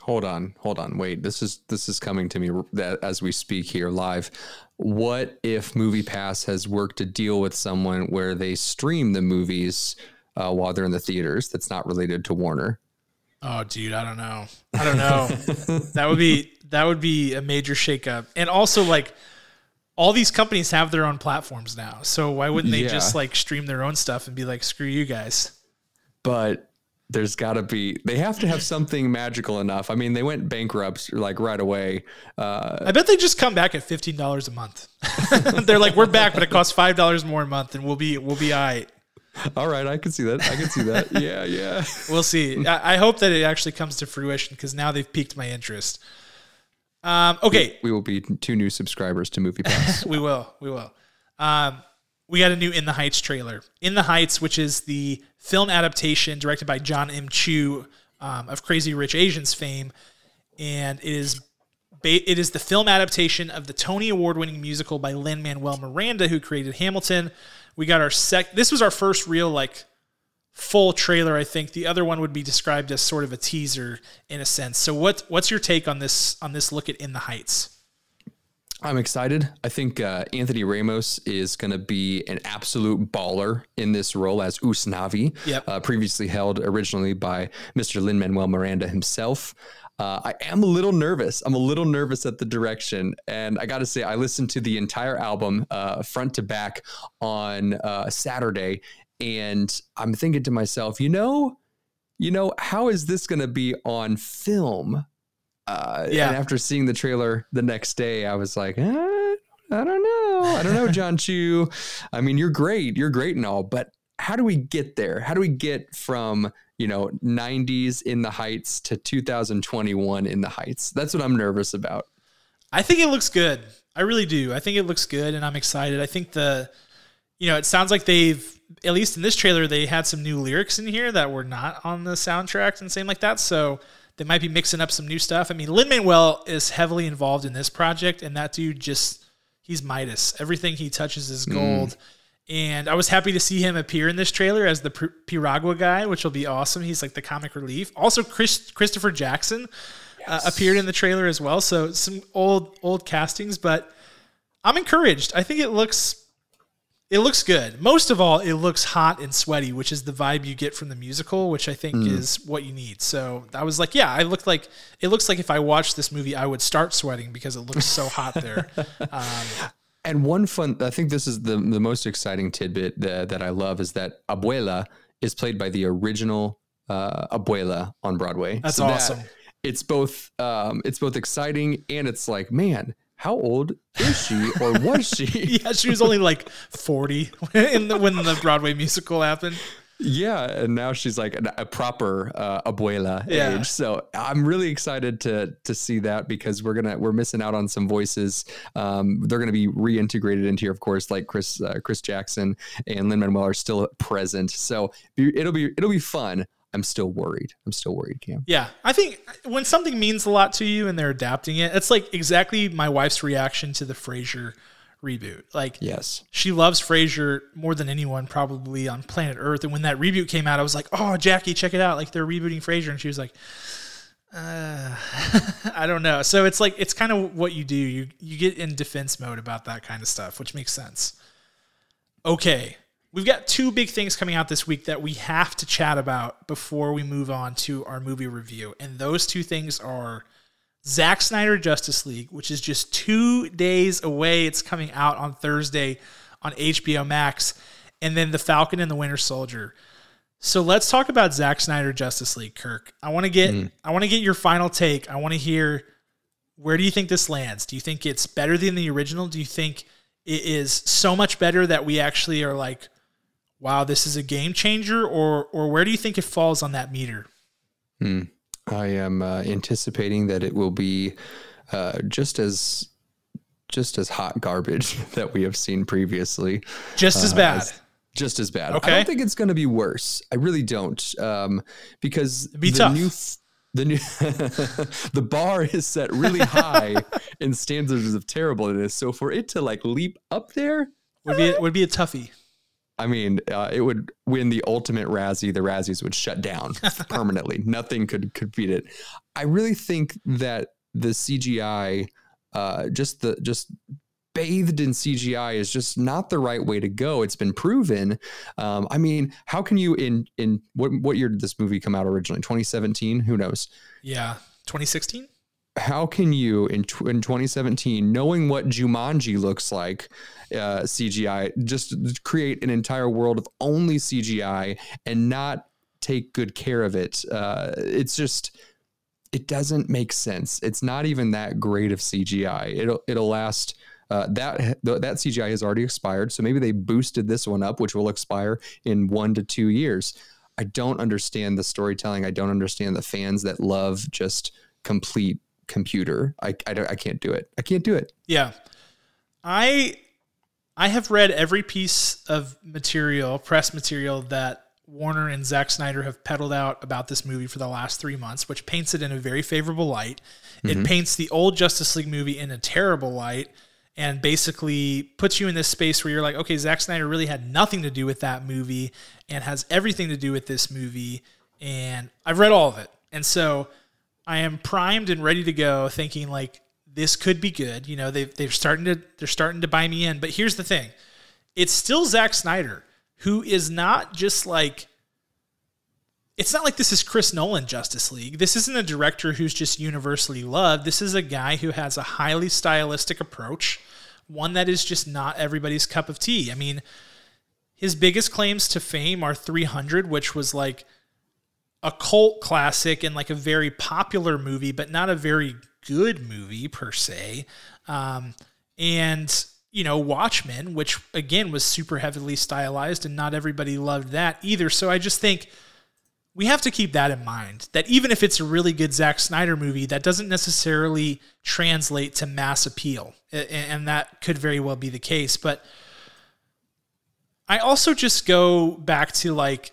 Hold on, hold on, wait. This is this is coming to me as we speak here live. What if MoviePass has worked a deal with someone where they stream the movies uh, while they're in the theaters? That's not related to Warner. Oh, dude, I don't know. I don't know. that would be that would be a major shakeup, and also like all these companies have their own platforms now. So why wouldn't they yeah. just like stream their own stuff and be like, screw you guys? But there's got to be they have to have something magical enough. I mean, they went bankrupt like right away. Uh, I bet they just come back at fifteen dollars a month. They're like, we're back, but it costs five dollars more a month, and we'll be we'll be all right. All right, I can see that. I can see that. Yeah, yeah. we'll see. I, I hope that it actually comes to fruition because now they've piqued my interest. Um, okay, we, we, will be two new subscribers to MoviePass. we will. We will. Um, we got a new In the Heights trailer. In the Heights, which is the film adaptation directed by John M. Chu um, of Crazy Rich Asians fame, and it is it is the film adaptation of the Tony Award winning musical by Lin Manuel Miranda, who created Hamilton. We got our sec. This was our first real like full trailer. I think the other one would be described as sort of a teaser in a sense. So what what's your take on this on this look at In the Heights? I'm excited. I think uh, Anthony Ramos is going to be an absolute baller in this role as Usnavi, yep. uh, previously held originally by Mr. Lin Manuel Miranda himself. Uh, I am a little nervous. I'm a little nervous at the direction. And I got to say, I listened to the entire album uh, front to back on uh, Saturday. And I'm thinking to myself, you know, you know, how is this going to be on film? Uh, yeah. And after seeing the trailer the next day, I was like, eh, I don't know. I don't know, John Chu. I mean, you're great. You're great and all, but how do we get there? How do we get from, you know, 90s in the heights to 2021 in the heights? That's what I'm nervous about. I think it looks good. I really do. I think it looks good and I'm excited. I think the, you know, it sounds like they've, at least in this trailer, they had some new lyrics in here that were not on the soundtrack and same like that. So, they might be mixing up some new stuff. I mean, Lin Manuel is heavily involved in this project, and that dude just he's Midas. Everything he touches is mm. gold. Mm. And I was happy to see him appear in this trailer as the Piragua guy, which will be awesome. He's like the comic relief. Also, Chris, Christopher Jackson uh, yes. uh, appeared in the trailer as well. So some old old castings, but I'm encouraged. I think it looks it looks good. Most of all, it looks hot and sweaty, which is the vibe you get from the musical, which I think mm. is what you need. So I was like, yeah, I looked like it looks like if I watched this movie, I would start sweating because it looks so hot there. Um, and one fun, I think this is the the most exciting tidbit that, that I love is that Abuela is played by the original uh, Abuela on Broadway. That's so awesome. That, it's both um, it's both exciting and it's like, man, how old is she or was she? yeah, she was only like 40 in the, when the Broadway musical happened. Yeah, and now she's like a, a proper uh, abuela yeah. age. So I'm really excited to to see that because we're gonna we're missing out on some voices. Um, they're gonna be reintegrated into here, of course, like Chris uh, Chris Jackson and Lin Manuel are still present. So it'll be it'll be fun. I'm still worried. I'm still worried, Cam. Yeah. I think when something means a lot to you and they're adapting it, it's like exactly my wife's reaction to the Frasier reboot. Like, yes, she loves Frasier more than anyone probably on planet Earth. And when that reboot came out, I was like, oh, Jackie, check it out. Like, they're rebooting Frasier. And she was like, uh, I don't know. So it's like, it's kind of what you do. You, you get in defense mode about that kind of stuff, which makes sense. Okay. We've got two big things coming out this week that we have to chat about before we move on to our movie review. And those two things are Zack Snyder Justice League, which is just two days away. It's coming out on Thursday on HBO Max. And then The Falcon and the Winter Soldier. So let's talk about Zack Snyder Justice League, Kirk. I want to get mm. I want to get your final take. I want to hear where do you think this lands? Do you think it's better than the original? Do you think it is so much better that we actually are like wow, this is a game changer, or or where do you think it falls on that meter? Hmm. I am uh, anticipating that it will be uh, just as just as hot garbage that we have seen previously. Just as uh, bad. As, just as bad. Okay. I don't think it's going to be worse. I really don't, um, because It'd be tough. New, the new the bar is set really high in standards of terribleness. So for it to like leap up there would be would be a toughie. I mean, uh, it would win the ultimate Razzie. The Razzies would shut down permanently. Nothing could could beat it. I really think that the CGI, uh, just the just bathed in CGI is just not the right way to go. It's been proven. Um, I mean, how can you in in what what year did this movie come out originally? 2017? Who knows? Yeah, 2016. How can you in in 2017, knowing what Jumanji looks like, uh, CGI, just create an entire world of only CGI and not take good care of it? Uh, it's just it doesn't make sense. It's not even that great of CGI. It'll it'll last uh, that that CGI has already expired, so maybe they boosted this one up, which will expire in one to two years. I don't understand the storytelling. I don't understand the fans that love just complete computer. I, I, I can't do it. I can't do it. Yeah. I I have read every piece of material, press material that Warner and Zack Snyder have peddled out about this movie for the last three months, which paints it in a very favorable light. Mm-hmm. It paints the old Justice League movie in a terrible light and basically puts you in this space where you're like, okay, Zack Snyder really had nothing to do with that movie and has everything to do with this movie. And I've read all of it. And so I am primed and ready to go thinking like this could be good. You know, they they're starting to they're starting to buy me in. But here's the thing. It's still Zack Snyder, who is not just like it's not like this is Chris Nolan Justice League. This isn't a director who's just universally loved. This is a guy who has a highly stylistic approach, one that is just not everybody's cup of tea. I mean, his biggest claims to fame are 300, which was like a cult classic and like a very popular movie, but not a very good movie per se. Um, and you know, Watchmen, which again was super heavily stylized, and not everybody loved that either. So I just think we have to keep that in mind that even if it's a really good Zack Snyder movie, that doesn't necessarily translate to mass appeal. And that could very well be the case. But I also just go back to like,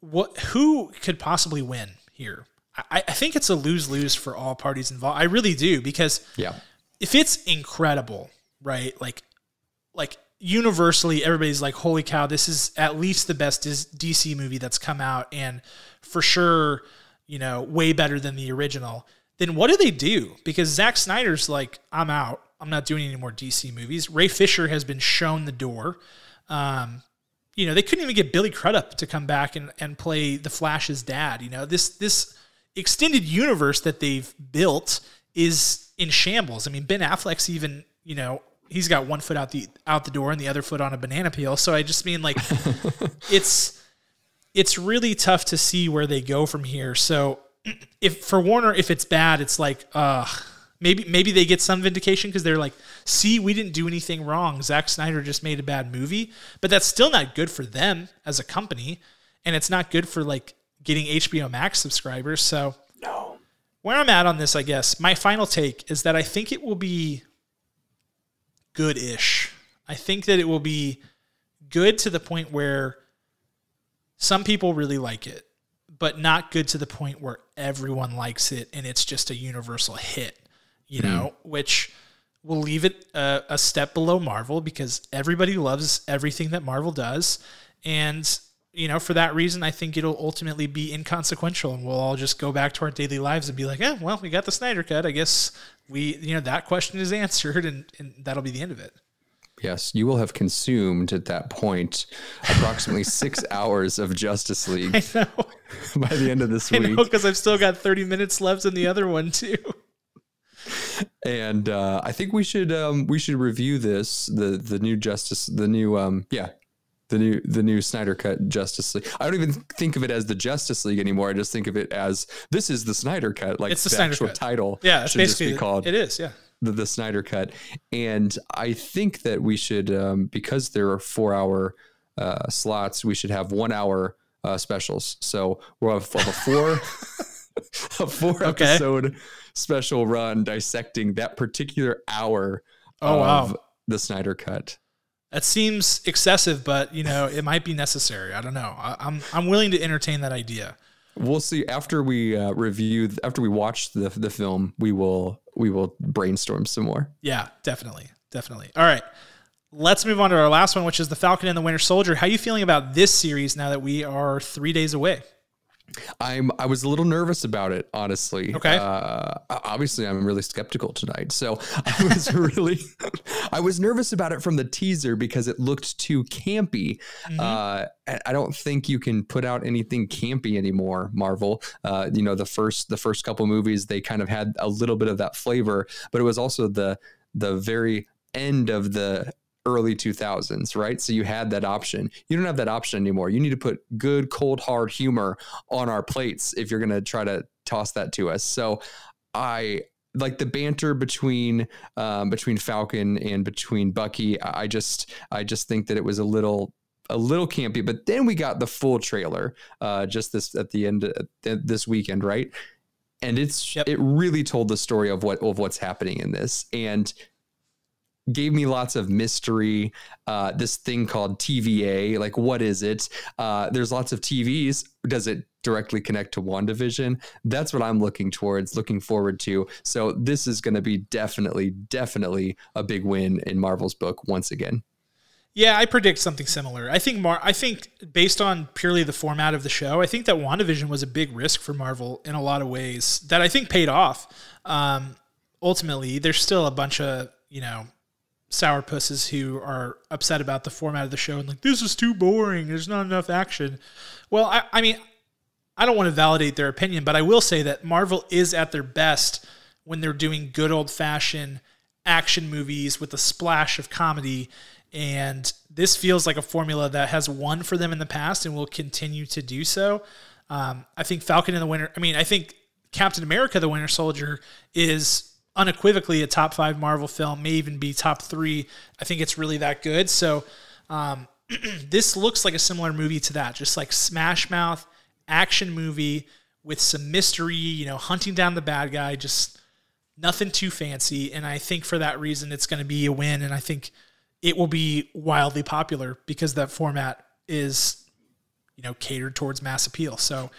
what who could possibly win here? I, I think it's a lose lose for all parties involved. I really do because yeah, if it's incredible, right? Like, like universally everybody's like holy cow this is at least the best dc movie that's come out and for sure you know way better than the original then what do they do because Zack Snyder's like i'm out i'm not doing any more dc movies ray fisher has been shown the door um, you know they couldn't even get billy crudup to come back and, and play the flash's dad you know this this extended universe that they've built is in shambles i mean ben affleck's even you know he's got one foot out the out the door and the other foot on a banana peel. So I just mean like it's it's really tough to see where they go from here. So if for Warner, if it's bad, it's like uh maybe maybe they get some vindication because they're like, see, we didn't do anything wrong. Zack Snyder just made a bad movie, but that's still not good for them as a company, and it's not good for like getting HBO Max subscribers. So no. Where I'm at on this, I guess, my final take is that I think it will be good ish. I think that it will be good to the point where some people really like it, but not good to the point where everyone likes it and it's just a universal hit, you know, hmm. which will leave it a, a step below Marvel because everybody loves everything that Marvel does. And you know, for that reason, I think it'll ultimately be inconsequential, and we'll all just go back to our daily lives and be like, "Yeah, well, we got the Snyder cut. I guess we, you know, that question is answered, and, and that'll be the end of it." Yes, you will have consumed at that point approximately six hours of Justice League. I know. by the end of this week, because I've still got thirty minutes left in the other one too. And uh, I think we should um, we should review this the the new Justice the new um, yeah the new the new Snyder cut Justice League. I don't even think of it as the Justice League anymore. I just think of it as this is the Snyder cut. Like it's the, the actual cut. title. Yeah, should just be called. It is. Yeah. The, the Snyder cut, and I think that we should um, because there are four hour uh, slots. We should have one hour uh, specials. So we'll have, we'll have a four a four okay. episode special run dissecting that particular hour oh, of wow. the Snyder cut. That seems excessive, but you know it might be necessary. I don't know. I, am I'm, I'm willing to entertain that idea. we'll see after we uh, review after we watch the the film. We will we will brainstorm some more. Yeah, definitely, definitely. All right. Let's move on to our last one, which is the Falcon and the Winter Soldier. How are you feeling about this series now that we are three days away? I'm I was a little nervous about it, honestly. Okay. Uh, obviously, I'm really skeptical tonight, so I was really I was nervous about it from the teaser because it looked too campy. Mm-hmm. Uh, I don't think you can put out anything campy anymore. Marvel, uh, you know, the first the first couple movies they kind of had a little bit of that flavor, but it was also the the very end of the early 2000s, right? So you had that option. You don't have that option anymore. You need to put good, cold, hard humor on our plates if you're going to try to toss that to us. So I like the banter between um, between Falcon and between Bucky. I just I just think that it was a little a little campy. But then we got the full trailer uh, just this at the end of this weekend, right? And it's yep. it really told the story of what of what's happening in this. And gave me lots of mystery. Uh, this thing called TVA, like what is it? Uh, there's lots of TVs. Does it directly connect to WandaVision? That's what I'm looking towards, looking forward to. So this is going to be definitely, definitely a big win in Marvel's book once again. Yeah, I predict something similar. I think Mar- I think based on purely the format of the show, I think that WandaVision was a big risk for Marvel in a lot of ways that I think paid off. Um, ultimately, there's still a bunch of you know sourpusses who are upset about the format of the show and like this is too boring. There's not enough action. Well I, I mean i don't want to validate their opinion but i will say that marvel is at their best when they're doing good old fashioned action movies with a splash of comedy. And this feels like a formula that has won for them in the past and will continue to do so. Um, i think falcon in the winter i mean i think captain america the winter soldier is unequivocally a top five Marvel film, may even be top three. I think it's really that good. So um, this looks like a similar movie to that, just like Smash Mouth action movie with some mystery, you know, hunting down the bad guy, just nothing too fancy. And I think for that reason, it's going to be a win. And I think it will be wildly popular because that format is, you know, catered towards mass appeal. So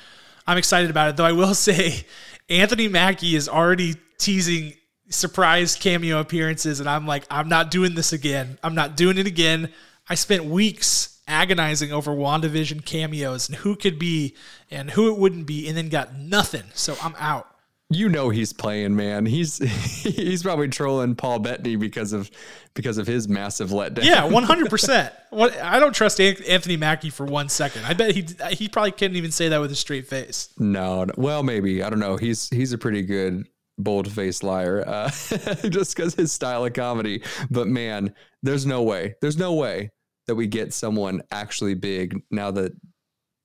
I'm excited about it. Though I will say, Anthony Mackie is already teasing surprise cameo appearances, and I'm like, I'm not doing this again. I'm not doing it again. I spent weeks agonizing over WandaVision cameos and who could be and who it wouldn't be, and then got nothing. So I'm out. You know he's playing, man. He's he's probably trolling Paul Bettany because of because of his massive letdown. Yeah, one hundred percent. What I don't trust Anthony Mackie for one second. I bet he he probably couldn't even say that with a straight face. No, well, maybe I don't know. He's he's a pretty good bold faced liar uh, just because his style of comedy. But man, there's no way, there's no way that we get someone actually big now that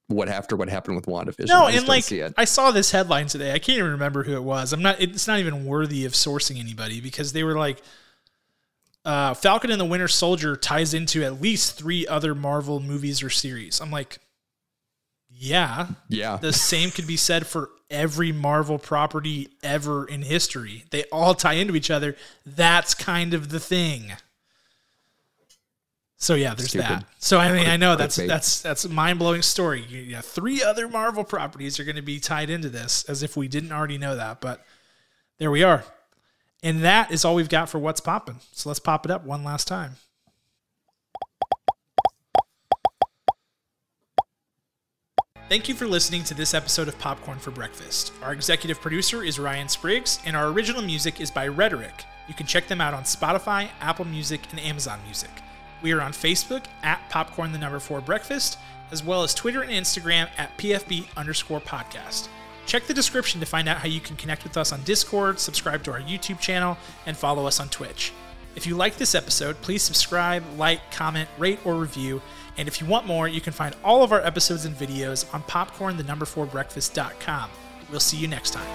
what after what happened with WandaVision. No, and like I saw this headline today. I can't even remember who it was. I'm not. It's not even worthy of sourcing anybody because they were like, uh, Falcon and the Winter Soldier ties into at least three other Marvel movies or series. I'm like, yeah. Yeah. The same could be said for every Marvel property ever in history. They all tie into each other. That's kind of the thing. So yeah, there's Stupid. that. So I mean, I know that's that's that's a mind blowing story. Know, three other Marvel properties are going to be tied into this, as if we didn't already know that. But there we are, and that is all we've got for what's popping. So let's pop it up one last time. Thank you for listening to this episode of Popcorn for Breakfast. Our executive producer is Ryan Spriggs, and our original music is by Rhetoric. You can check them out on Spotify, Apple Music, and Amazon Music. We are on Facebook at Popcorn the Number 4 Breakfast, as well as Twitter and Instagram at PFB underscore podcast. Check the description to find out how you can connect with us on Discord, subscribe to our YouTube channel, and follow us on Twitch. If you like this episode, please subscribe, like, comment, rate, or review. And if you want more, you can find all of our episodes and videos on popcorn the number 4 breakfast.com. We'll see you next time.